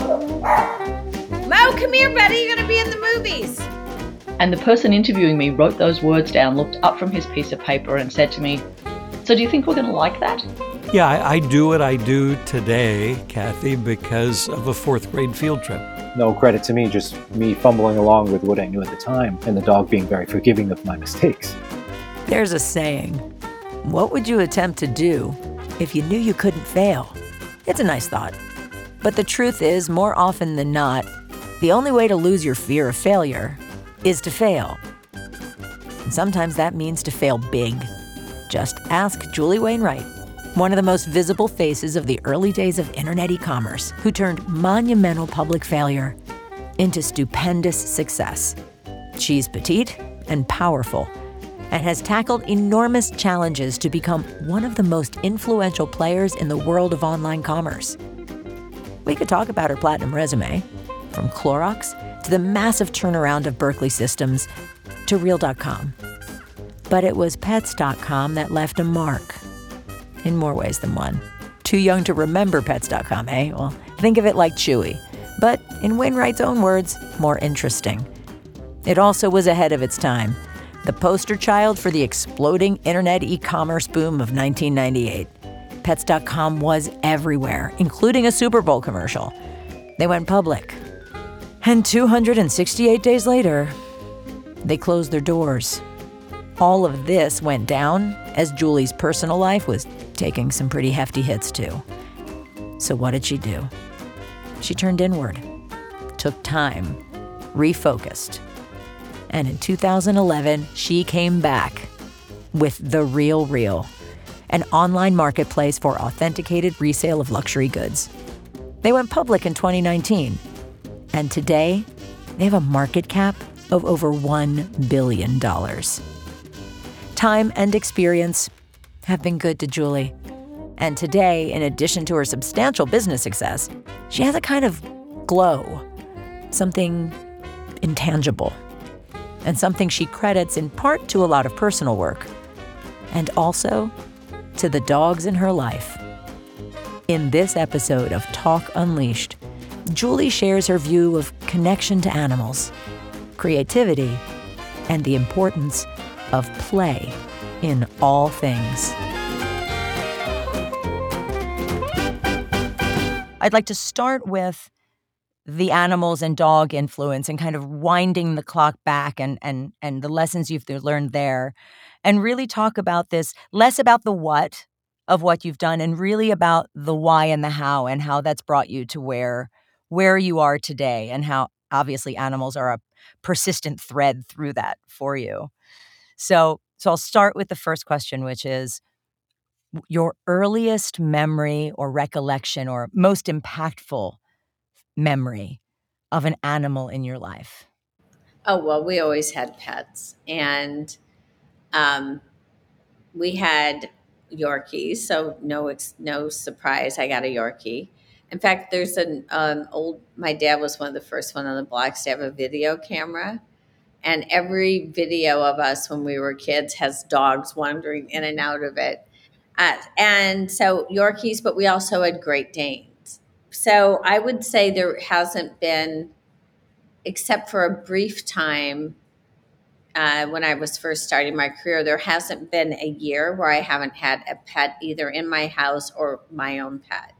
Mo, come here, buddy. You're going to be in the movies. And the person interviewing me wrote those words down, looked up from his piece of paper, and said to me, So do you think we're going to like that? Yeah, I, I do what I do today, Kathy, because of a fourth grade field trip. No credit to me, just me fumbling along with what I knew at the time, and the dog being very forgiving of my mistakes. There's a saying What would you attempt to do if you knew you couldn't fail? It's a nice thought. But the truth is, more often than not, the only way to lose your fear of failure is to fail. And sometimes that means to fail big. Just ask Julie Wainwright, one of the most visible faces of the early days of internet e commerce, who turned monumental public failure into stupendous success. She's petite and powerful and has tackled enormous challenges to become one of the most influential players in the world of online commerce. We could talk about her platinum resume, from Clorox to the massive turnaround of Berkeley Systems to Reel.com. But it was Pets.com that left a mark in more ways than one. Too young to remember Pets.com, eh? Well, think of it like Chewy. But in Wainwright's own words, more interesting. It also was ahead of its time, the poster child for the exploding internet e commerce boom of 1998. Pets.com was everywhere, including a Super Bowl commercial. They went public. And 268 days later, they closed their doors. All of this went down as Julie's personal life was taking some pretty hefty hits, too. So, what did she do? She turned inward, took time, refocused. And in 2011, she came back with The Real Real an online marketplace for authenticated resale of luxury goods. They went public in 2019, and today they have a market cap of over $1 billion. Time and experience have been good to Julie. And today, in addition to her substantial business success, she has a kind of glow, something intangible, and something she credits in part to a lot of personal work, and also to the dogs in her life. In this episode of Talk Unleashed, Julie shares her view of connection to animals, creativity, and the importance of play in all things. I'd like to start with the animals and dog influence and kind of winding the clock back and and and the lessons you've learned there and really talk about this less about the what of what you've done and really about the why and the how and how that's brought you to where where you are today and how obviously animals are a persistent thread through that for you. So so I'll start with the first question which is your earliest memory or recollection or most impactful memory of an animal in your life. Oh, well, we always had pets and um, we had Yorkies, so no, it's no surprise I got a Yorkie. In fact, there's an um, old. My dad was one of the first one on the blocks to have a video camera, and every video of us when we were kids has dogs wandering in and out of it. Uh, and so Yorkies, but we also had Great Danes. So I would say there hasn't been, except for a brief time uh, when I was first starting my career, there hasn't been a year where I haven't had a pet either in my house or my own pet.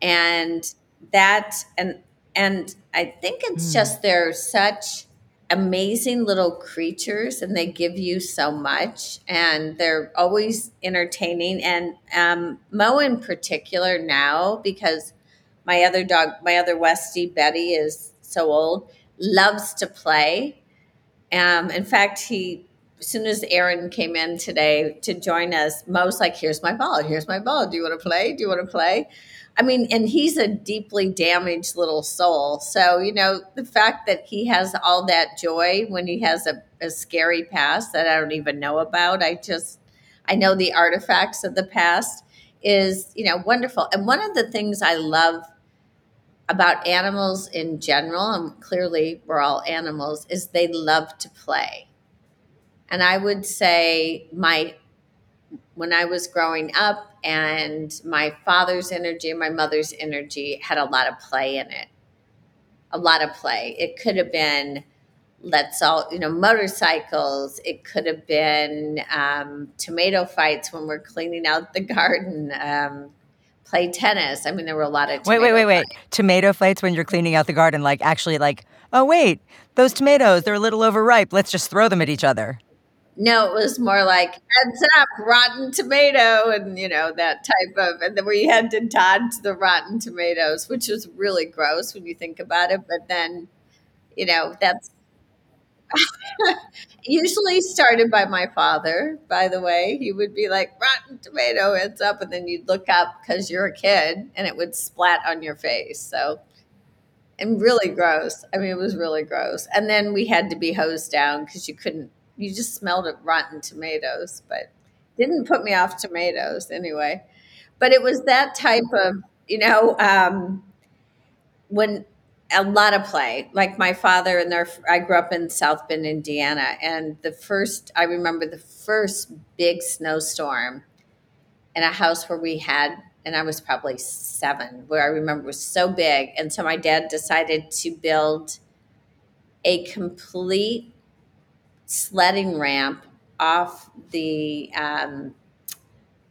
And that and and I think it's mm. just they're such amazing little creatures and they give you so much and they're always entertaining and um, mo in particular now because my other dog my other westie betty is so old loves to play um, in fact, he as soon as Aaron came in today to join us, Mo's like, "Here's my ball. Here's my ball. Do you want to play? Do you want to play?" I mean, and he's a deeply damaged little soul. So you know the fact that he has all that joy when he has a, a scary past that I don't even know about. I just I know the artifacts of the past is you know wonderful. And one of the things I love about animals in general, and clearly we're all animals, is they love to play. And I would say my when I was growing up, and my father's energy and my mother's energy had a lot of play in it. A lot of play. It could have been let's all you know motorcycles it could have been um, tomato fights when we're cleaning out the garden um, play tennis i mean there were a lot of Wait, wait, tomato wait, wait. fights. Tomato fights when you're cleaning out the garden, like actually, like, oh, wait, those tomatoes, they're a little overripe. Let's just throw them at each other. no it was more like heads up rotten tomato and you know that type of and then we had to dodge the rotten tomatoes which was really gross when you think about it but then you know that's usually started by my father by the way. He would be like rotten tomato heads up and then you'd look up because you're a kid and it would splat on your face. So and really gross. I mean it was really gross. And then we had to be hosed down because you couldn't you just smelled it rotten tomatoes but didn't put me off tomatoes anyway. But it was that type of you know um, when a lot of play. Like my father and their i grew up in south bend indiana and the first i remember the first big snowstorm in a house where we had and i was probably seven where i remember was so big. And so my dad decided to build a complete sledding ramp off the um,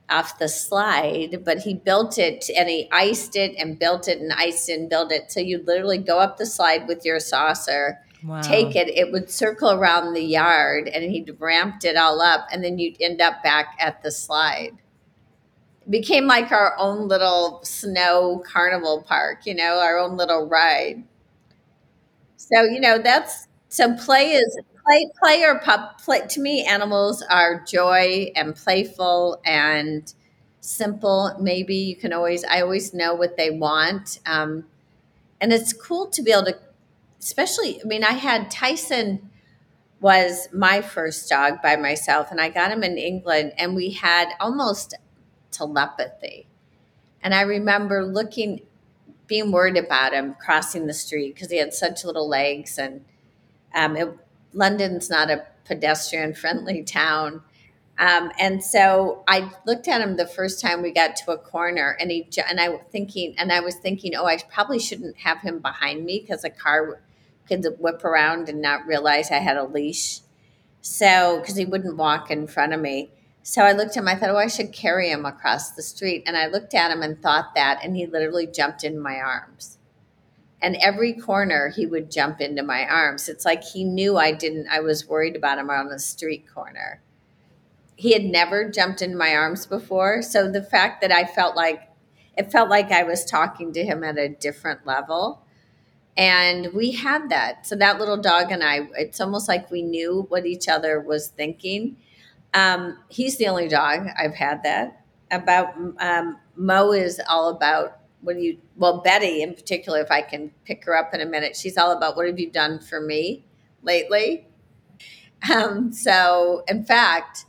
off the slide, but he built it and he iced it and built it and iced it and built it. So you literally go up the slide with your saucer, Wow. take it, it would circle around the yard and he'd ramped it all up and then you'd end up back at the slide. It became like our own little snow carnival park, you know, our own little ride. So, you know, that's so play is play play or pup play to me animals are joy and playful and simple. Maybe you can always i always know what they want um, and it's cool to be able to especially i mean i had tyson was my first dog by myself and i got him in england and we had almost telepathy. And i remember looking being worried about him crossing the street because he had such little legs and um, it, London's not a pedestrian friendly town. Um, and so I looked at him the first time we got to a corner, and he and I thinking, and I was thinking, oh, I probably shouldn't have him behind me because a car could whip around and not realize I had a leash. So because he wouldn't walk in front of me. So I looked at him. I thought, oh, I should carry him across the street. And I looked at him and thought that, and he literally jumped in my arms and every corner he would jump into my arms. It's like he knew i didn't i was worried about him on the street corner. He had never jumped in my arms before so the fact that i felt like it felt like i was talking to him at a different level. And we had that. So that little dog and i it's almost like we knew what each other was thinking. Um, he's the only dog i've had that. About um, mo is all about do you well betty in particular if i can pick her up in a minute she's all about what have you done for me lately? Um, so in fact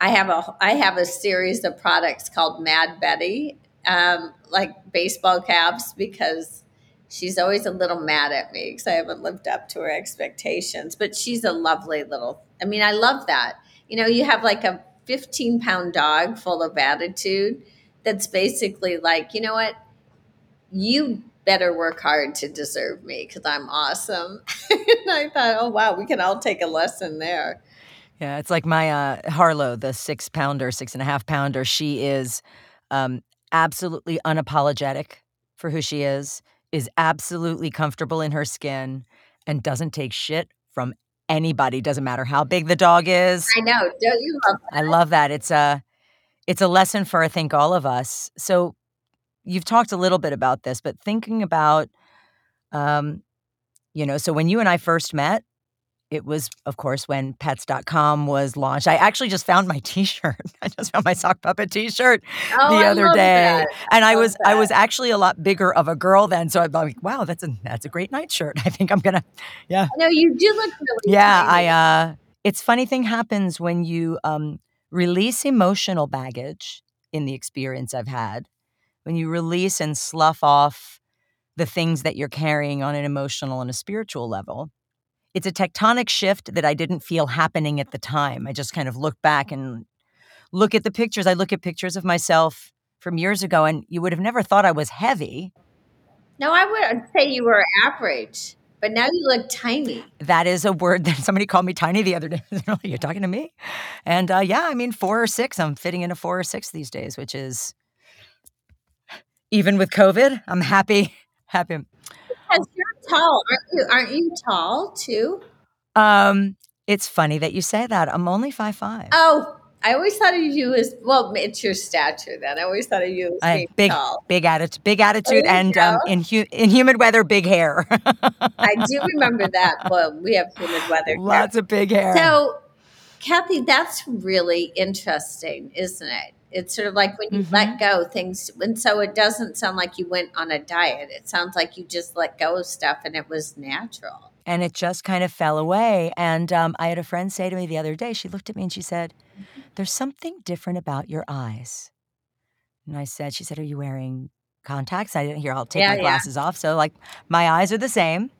i have a i have a series of products called mad betty um, like baseball caps because she's always a little mad at me because i haven't lived up to her expectations but she's a lovely little i mean i love that. You know you have like a 15 pound dog full of attitude that's basically like you know what you better work hard to deserve me because I'm awesome. and I thought, oh, wow, we can all take a lesson there. Yeah, it's like my uh, Harlow, the six pounder, six and a half pounder. She is um, absolutely unapologetic for who she is, is absolutely comfortable in her skin, and doesn't take shit from anybody. Doesn't matter how big the dog is. I know. Don't you love I love that. It's a it's a lesson for I think all of us. So you've talked a little bit about this, but thinking about um, you know, so when you and I first met, it was, of course, when pets.com was launched. I actually just found my t-shirt. I just found my sock puppet t-shirt Oh, the I other day. that. And I love was I was actually a lot bigger of a girl then. So I'm like, wow, that's a that's a great nightshirt. I think I'm gonna yeah. No, you do look really Yeah, I uh it's funny thing happens when you um release emotional baggage in the experience I've had. When you release and slough off the things that you're carrying on an emotional and a spiritual level. It's a tectonic shift that I didn't feel happening at the time. I just kind of look back and look at the pictures. I look at pictures of myself from years ago, and you would have never thought I was heavy. No, I would say you were average, but now you look tiny. That is a word that somebody called me tiny the other day. You're talking to me? And uh, yeah, I mean, four or six. I'm fitting in a four or six these days, which is even with COVID, I'm happy. Happy. Because you're tall, aren't you? Aren't you tall too? Um, it's funny that you say that. I'm only five five. Oh, I always thought of you as well. It's your stature then. I always thought of you as I, big, tall. big attitude, big attitude, and um, in hu- in humid weather, big hair. I do remember that. Well, we have humid weather. here. Lots of big hair. So, Kathy, that's really interesting, isn't it? It's sort of like when you Mhm. let go things, and so it doesn't sound like you went on a diet. It sounds like you just let go of stuff, and it was natural. and it just kind of fell away. And um, I had a friend say to me the other day, she looked at me and she said, There's something different about your eyes. And I said, She said, Are you wearing contacts? I didn't hear, I'll take Yeah, my yeah. glasses off. So, like, my eyes are the same.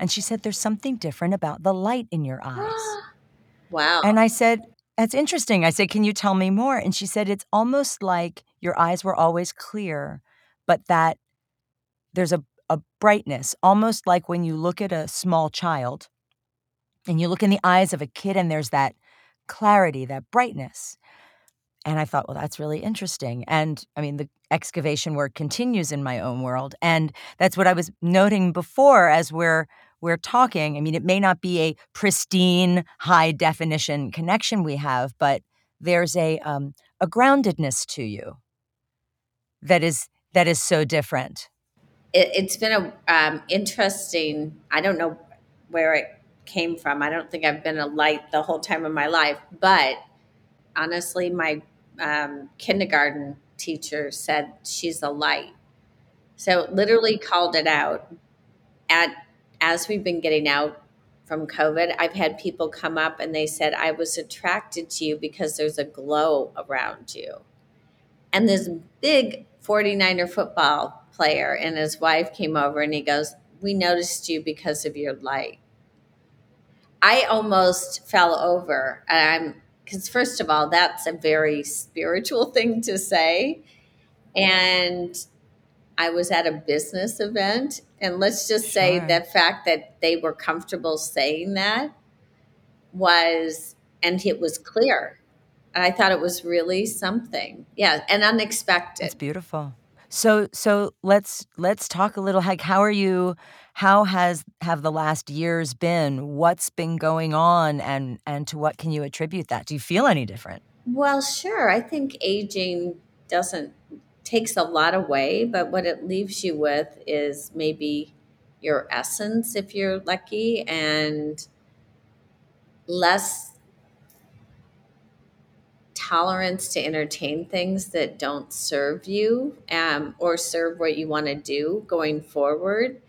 And she said, There's something different about the light in your eyes. wow. And I said, That's interesting. I said, Can you tell me more? And she said, It's almost like your eyes were always clear, but that there's a, a brightness, almost like when you look at a small child and you look in the eyes of a kid and there's that clarity, that brightness. And I thought, well, that's really interesting. And I mean, the excavation work continues in my own world. And that's what I was noting before as we're we're talking. I mean, it may not be a pristine, high definition connection we have, but there's a um, a groundedness to you that is that is so different. it, it's been a um, interesting. I don't know where it came from. I don't think I've been a light the whole time of my life, but honestly, my um, kindergarten teacher said she's a light. So literally called it out. At as we've been getting out from COVID, I've had people come up and they said I was attracted to you because there's a glow around you. And this big 49er football player and his wife came over and he goes, We noticed you because of your light. I almost fell over. And I'm because first of all, that's a very spiritual thing to say. And I was at a business event, and let's just say the fact that they were comfortable saying that was, and it was clear. And I thought it was really something. Yeah, and unexpected. It's beautiful. So so let's let's talk a little like how are you how has have the last years been? What's been going on and and to what can you attribute that? Do you feel any different? Well, sure. I think aging doesn't takes a lot away, but what it leaves you with is maybe your essence if you're lucky and less tolerance to entertain things that don't serve you um, or serve what you want to do going forward.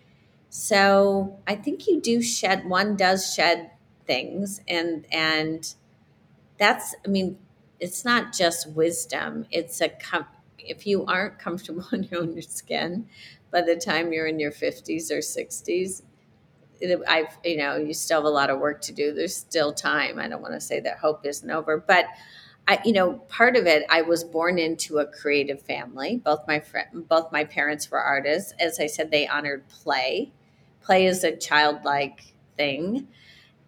So I think you do shed one does shed things and and that's i mean it's not just wisdom it's a com- if you aren't comfortable in your own skin by the time you're in your 50s or 60s it, i've you know you still have a lot of work to do. There's still time. I don't want to say that hope isn't over but i you know part of it i was born into a creative family. Both my friend both my parents were artists. As i said they honored play. Play is a childlike thing.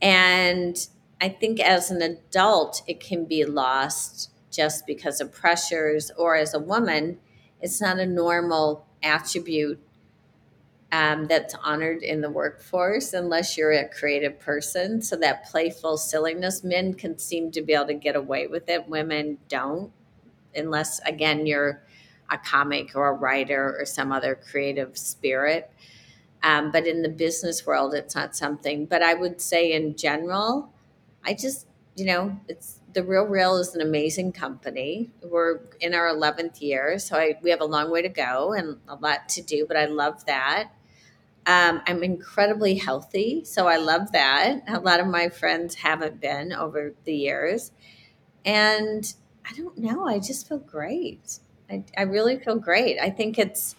And I think as an adult, it can be lost just because of pressures, or as a woman, it's not a normal attribute um, that's honored in the workforce unless you're a creative person. So that playful silliness, men can seem to be able to get away with it, women don't, unless, again, you're a comic or a writer or some other creative spirit. Um, but in the business world, it's not something. But I would say in general, I just, you know, it's the Real Real is an amazing company. We're in our 11th year, so I, we have a long way to go and a lot to do, but I love that. Um, I'm incredibly healthy, so I love that. A lot of my friends haven't been over the years. And I don't know, I just feel great. I, I really feel great. I think it's,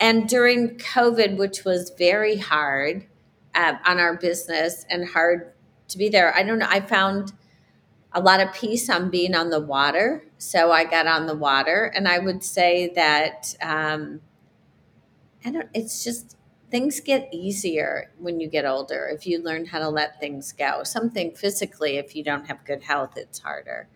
and during COVID, which was very hard uh, on our business and hard to be there, I don't know, I found a lot of peace on being on the water. so I got on the water, and I would say that um, I don't. It's just things get easier when you get older if you learn how to let things go. Something physically, if you don't have good health, it's harder.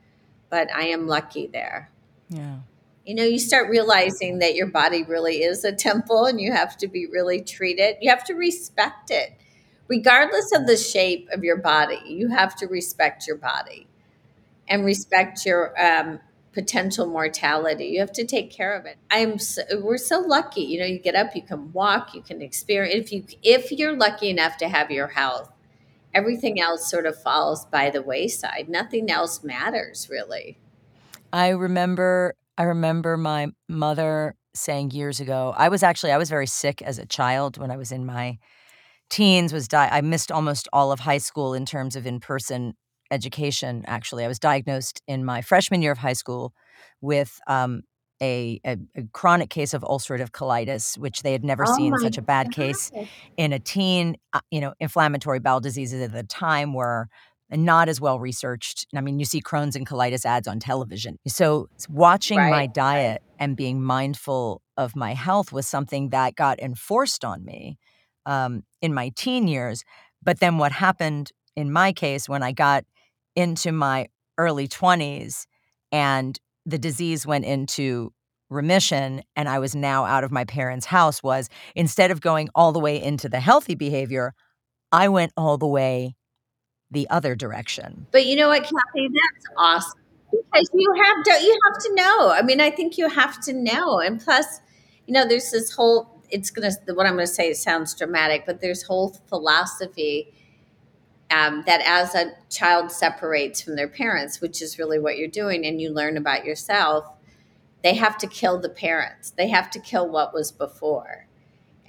But I am lucky there. Yeah. You know, you start realizing that your body really is a temple and you have to be really treated. You have to respect it. Regardless of the shape of your body, you have to respect your body and respect your um, potential mortality. You have to take care of it. I am. So, we're so lucky. You know, you get up, you can walk, you can experience. If you if you're lucky enough to have your health, everything else sort of falls by the wayside. Nothing else matters really. I remember I remember my mother saying years ago. I was actually I was very sick as a child when I was in my teens was di- I missed almost all of high school in terms of in-person education actually. I was diagnosed in my freshman year of high school with um, a, a, a chronic case of ulcerative colitis, which they had never Oh seen such a bad case in a teen. Uh, you know, inflammatory bowel diseases at the time were not as well researched. I mean, you see Crohn's and colitis ads on television. So watching my Right, right. diet and being mindful of my health was something that got enforced on me um, in my teen years. But then what happened in my case when I got into my early 20s and the disease went into remission and I was now out of my parents' house was instead of going all the way into the healthy behavior, I went all the way the other direction. But you know what, Kathy? That's awesome because you have to. You have to know. I mean, I think you have to know. And plus, you know, there's this whole. It's gonna. What I'm gonna say sounds dramatic, but there's whole philosophy um, that as a child separates from their parents, which is really what you're doing, and you learn about yourself, they have to kill the parents. They have to kill what was before,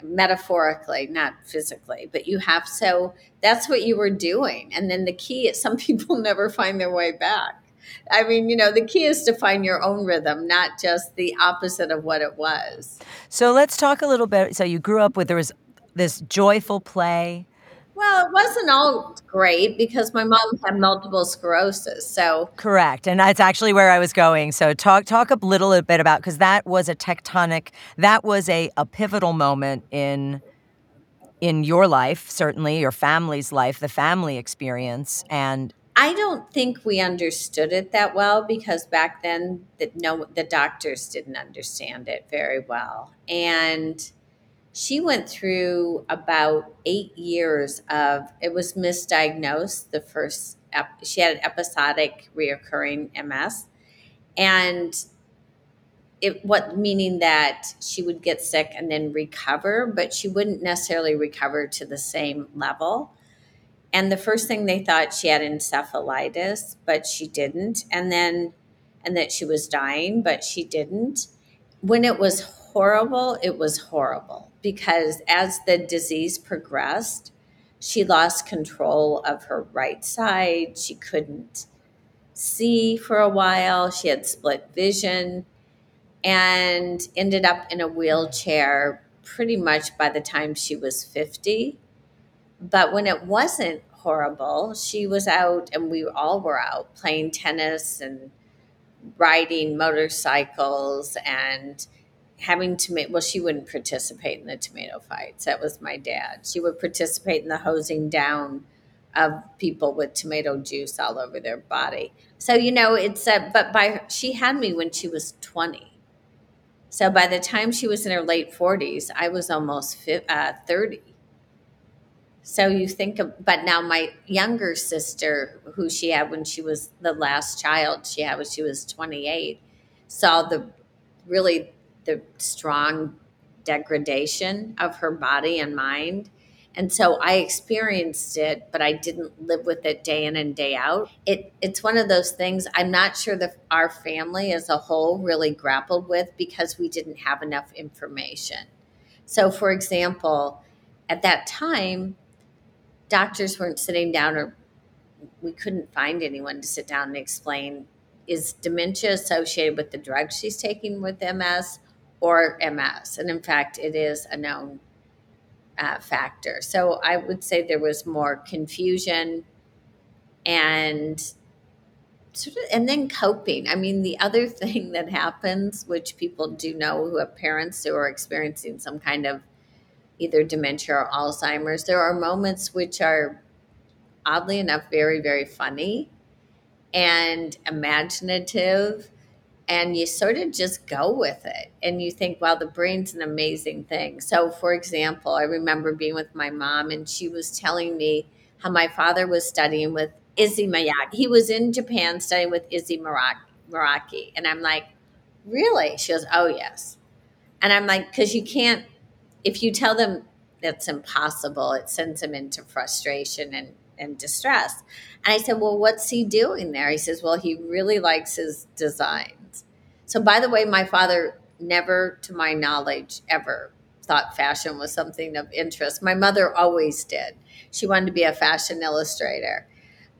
metaphorically, not physically. But you have so that's what you were doing. And then the key is some people never find their way back. I mean, you know, the key is to find your own rhythm, not just the opposite of what it was. So let's talk a little bit. So you grew up with there was this joyful play. Well, it wasn't all great because my mom had multiple sclerosis. So Correct. And that's actually where I was going. So talk talk a little bit about because that was a tectonic that was a, a pivotal moment in in your life, certainly your family's life, the family experience. And I don't think we understood it that well because back then that no the doctors didn't understand it very well. And she went through about 8 years of it was misdiagnosed the first she had episodic reoccurring MS and it what meaning that she would get sick and then recover but she wouldn't necessarily recover to the same level. And the first thing they thought she had encephalitis but she didn't. And then and that she was dying but she didn't. When it was horrible it was horrible. Because as the disease progressed she lost control of her right side. She couldn't see for a while. She had split vision and ended up in a wheelchair pretty much by the time she was 50 but when it wasn't horrible, she was out and we all were out playing tennis and riding motorcycles and having tomato. Well, she wouldn't participate in the tomato fights. That was my dad. She would participate in the hosing down of people with tomato juice all over their body. So you know, it's a. But by she had me when she was twenty. So by the time she was in her late forties, I was almost uh, thirty. So you think of, but now my younger sister, who she had when she was the last child she had when she was 28, saw the really the strong degradation of her body and mind. And so I experienced it, but I didn't live with it day in and day out. It it's one of those things I'm not sure that our family as a whole really grappled with because we didn't have enough information. So for example, at that time, doctors weren't sitting down or we couldn't find anyone to sit down and explain is dementia associated with the drugs she's taking with MS or MS? And in fact, it is a known uh, factor. So I would say there was more confusion and sort of, and then coping. I mean, the other thing that happens, which people do know who have parents who are experiencing some kind of either dementia or Alzheimer's, there are moments which are oddly enough very, very funny and imaginative. And you sort of just go with it. And you think, wow, the brain's an amazing thing. So, for example, I remember being with my mom, and she was telling me how my father was studying with Issey Miyake. He was in Japan studying with Issey Miyake. And I'm like, really? She goes, oh, yes. And I'm like, because you can't, if you tell them that's impossible, it sends them into frustration and, and distress. And I said, well, what's he doing there? He says, well, he really likes his designs. So, by the way, my father never, to my knowledge, ever thought fashion was something of interest. My mother always did. She wanted to be a fashion illustrator.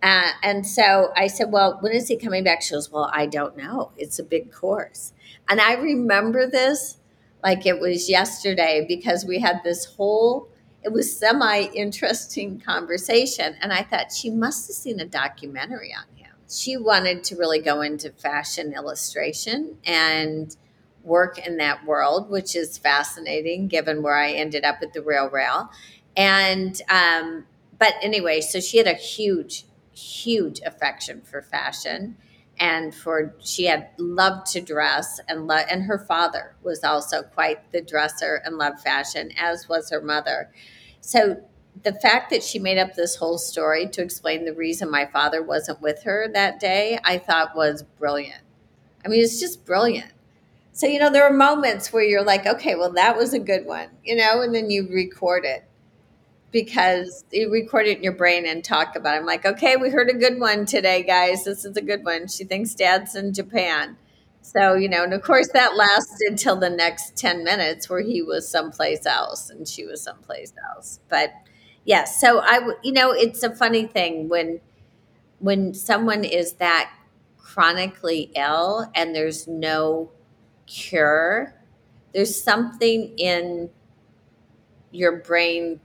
Uh, and so I said, Well, when is he coming back? She goes, Well, I don't know. It's a big course. And I remember this like it was yesterday because we had this whole, it was semi interesting conversation. And I thought she must have seen a documentary on him. She wanted to really go into fashion illustration and work in that world, which is fascinating given where I ended up at the Real Real. And, um, but anyway, so she had a huge, huge affection for fashion and for she had loved to dress and lo- and her father was also quite the dresser and loved fashion as was her mother so the fact that she made up this whole story to explain the reason my father wasn't with her that day i thought was brilliant i mean it's just brilliant so you know there are moments where you're like okay well that was a good one you know and then you record it because you record it in your brain and talk about it. I'm like, okay, we heard a good one today, guys. This is a good one. She thinks dad's in Japan. So, you know, and of course that lasted till the next 10 minutes where he was someplace else and she was someplace else. But yes, so I, you know, it's a funny thing when, when someone is that chronically ill and there's no cure, there's something in your brain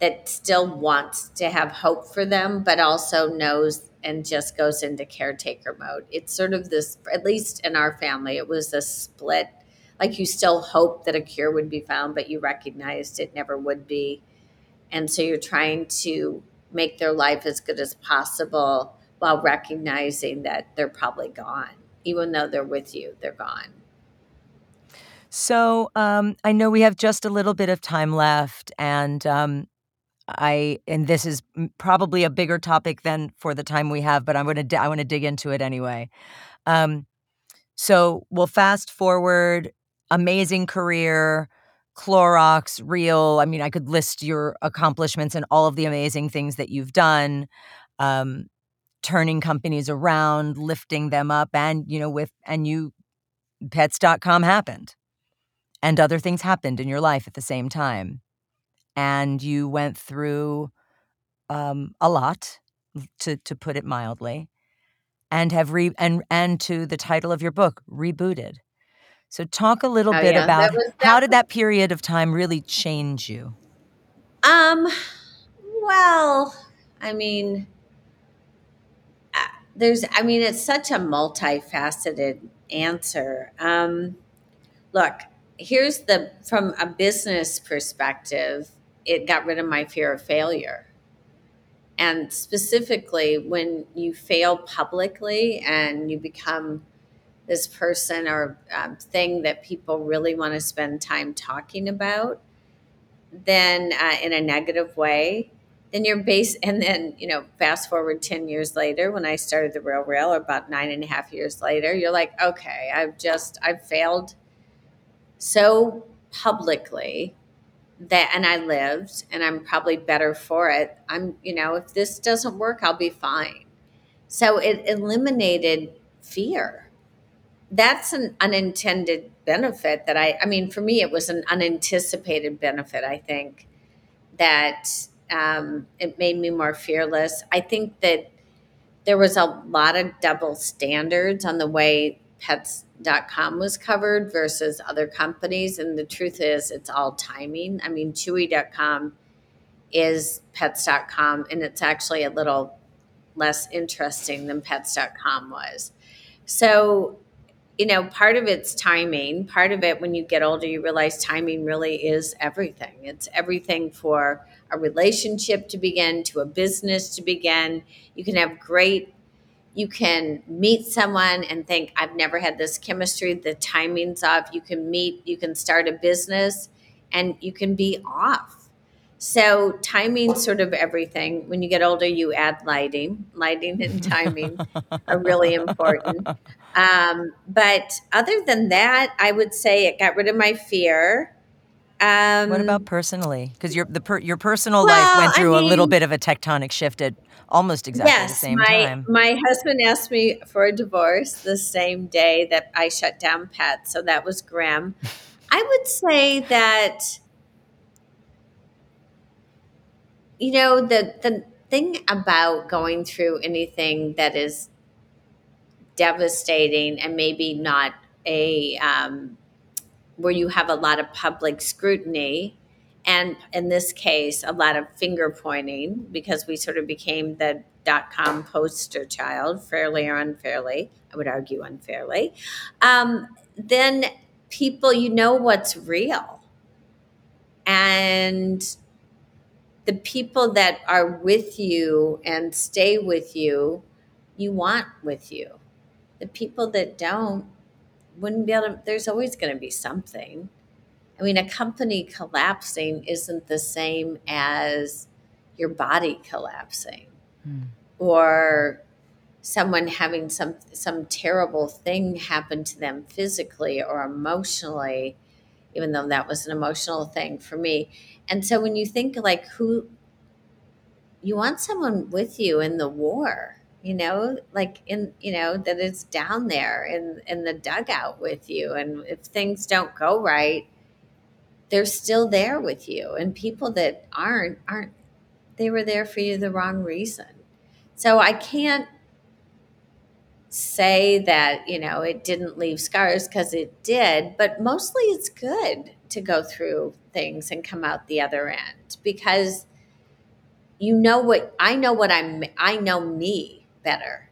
that still wants to have hope for them, but also knows and just goes into caretaker mode. It's sort of this, at least in our family, it was a split. Like you still hope that a cure would be found, but you recognized it never would be. And so you're trying to make their life as good as possible while recognizing that they're probably gone. Even though they're with you, they're gone. So um, I know we have just a little bit of time left, and um, I and this is probably a bigger topic than for the time we have, but I'm to I want to dig into it anyway. Um, so we'll fast forward. Amazing career, Clorox, Reel. I mean, I could list your accomplishments and all of the amazing things that you've done. Um, turning companies around, lifting them up, and you know, with and you, Pets.com happened, and other things happened in your life at the same time and you went through um, a lot, to to put it mildly, and have re and and to the title of your book, rebooted. So talk a little oh, bit yeah. about was, how did that period of time really change you? Um, well, I mean, uh, there's, I mean, it's such a multifaceted answer. Um, look, here's the from a business perspective it got rid of my fear of failure. And specifically, when you fail publicly and you become this person or um, thing that people really want to spend time talking about, then uh, in a negative way, then you're base. And then, you know, fast forward 10 years later, when I started the Real Rail, or about nine and a half years later, you're like, okay, I've just, I've failed so publicly that and I lived and I'm probably better for it. I'm, you know, if this doesn't work, I'll be fine. So it eliminated fear. That's an unintended benefit that I I mean for me it was an unanticipated benefit I think that um, it made me more fearless. I think that there was a lot of double standards on the way pets.com was covered versus other companies. And the truth is, it's all timing. I mean, chewy.com is pets.com, and it's actually a little less interesting than pets.com was. So, you know, part of it's timing. Part of it, when you get older, you realize timing really is everything. It's everything for a relationship to begin, to a business to begin. You can have great you can meet someone and think i've never had this chemistry the timing's off you can meet you can start a business and you can be off so timing sort of everything when you get older you add lighting lighting and timing are really important um, but other than that i would say it got rid of my fear um, What about personally? Because your the per, your personal Well, life went I through a little bit of a tectonic shift at almost exactly the same my time. my husband asked me for a divorce the same day that I shut down pets, so that was grim. I would say that you know the the thing about going through anything that is devastating and maybe not a um, where you have a lot of public scrutiny and in this case a lot of finger pointing because we sort of became the dot com poster child fairly or unfairly i would argue unfairly um, then people you know what's real. And the people that are with you and stay with you you want with you the people that don't wouldn't be able to there's always going to be something. I mean a company collapsing isn't the same as your body collapsing. Hmm. or someone having some some terrible thing happen to them physically or emotionally even though that was an emotional thing for me. And so when you think like who you want someone with you in the war you know like in you know that it's down there in in the dugout with you and if things don't go right they're still there with you. And people that aren't aren't they were there for you the wrong reason. So i can't say that you know it didn't leave scars because it did but mostly it's good to go through things and come out the other end because you know what I know what I'm I know me better.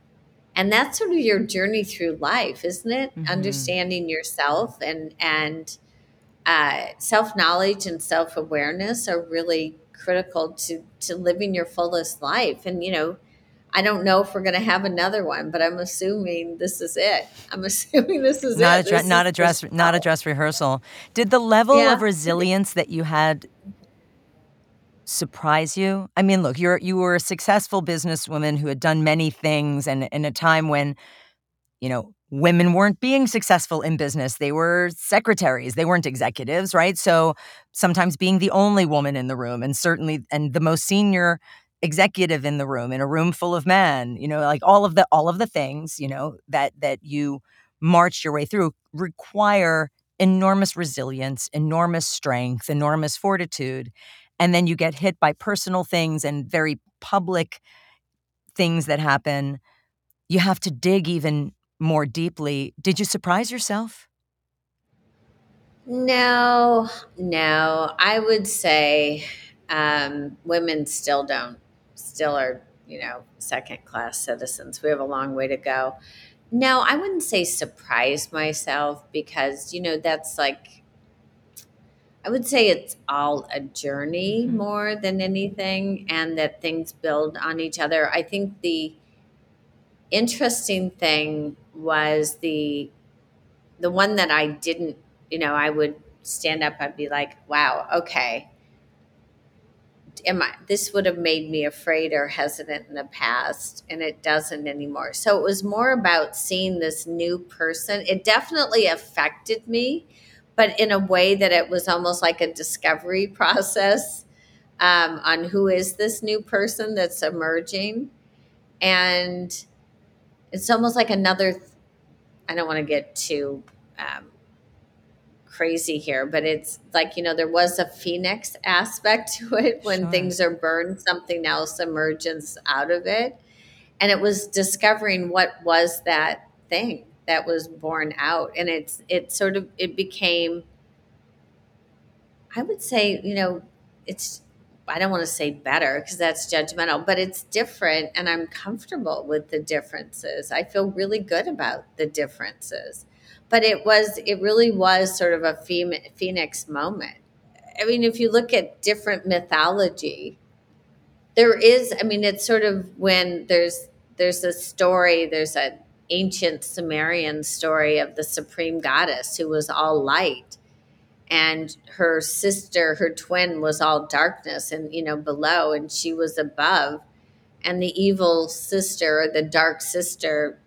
And that's sort of your journey through life, isn't it? Mhm. Understanding yourself and and uh, self knowledge and self awareness are really critical to to living your fullest life. And you know, I don't know if we're going to have another one, but I'm assuming this is it. I'm assuming this is not it. a dre- not a dress not a dress rehearsal. Did the level Yeah. of resilience that you had surprise you? I mean, look, you're you were a successful businesswoman who had done many things and in a time when, you know, women weren't being successful in business. They were secretaries, they weren't executives, right? So sometimes being the only woman in the room and certainly and the most senior executive in the room in a room full of men, you know, like all of the all of the things, you know, that that you march your way through require enormous resilience, enormous strength, enormous fortitude. And then you get hit by personal things and very public things that happen. You have to dig even more deeply. Did you surprise yourself? No, no. I would say um, women still don't, still are, you know, second class citizens. We have a long way to go. No, I wouldn't say surprise myself because, you know, that's like, I would say it's all a journey Mhm. more than anything and that things build on each other. I think the interesting thing was the the one that I didn't, you know, I would stand up, I'd be like, wow, okay. Am I, this would have made me afraid or hesitant in the past, and it doesn't anymore. So it was more about seeing this new person. It definitely affected me, but in a way that it was almost like a discovery process um, on who is this new person that's emerging. And it's almost like another I don't want to get too um, crazy here, but it's like, you know, there was a phoenix aspect to it when Sure. things are burned, something else emerges out of it. And it was discovering what was that thing that was born out. And it's, it sort of, it became, I would say, you know, it's I don't want to say better because that's judgmental, but it's different and I'm comfortable with the differences. I feel really good about the differences. But it was, it really was sort of a phoenix moment. I mean, if you look at different mythology, there is, I mean, it's sort of when there's, there's a story, there's an ancient Sumerian story of the supreme goddess who was all light. And her sister her twin was all darkness and you know below and she was above. And the evil sister the dark sister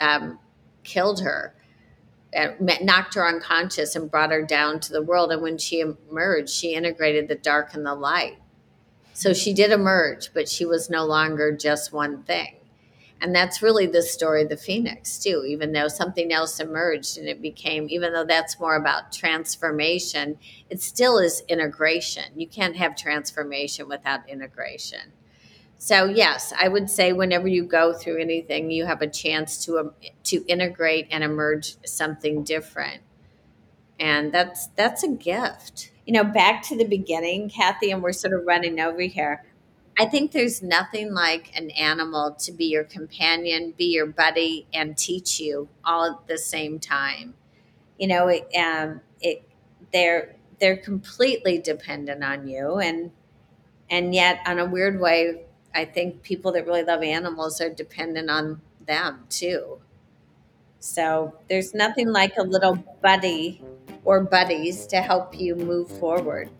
um, killed her and knocked her unconscious and brought her down to the world. And when she emerged she integrated the dark and the light. So she did emerge but she was no longer just one thing and that's really the story of the phoenix too even though something else emerged and it became even though that's more about transformation it still is integration. You can't have transformation without integration. So yes i would say whenever you go through anything you have a chance to um, to integrate and emerge something different. And that's that's a gift. You know back to the beginning kathy and we're sort of running over here I think there's nothing like an animal to be your companion, be your buddy, and teach you all at the same time. You know, it, um, it they're they're completely dependent on you, and and yet, on a weird way, I think people that really love animals are dependent on them too. So there's nothing like a little buddy or buddies to help you move forward.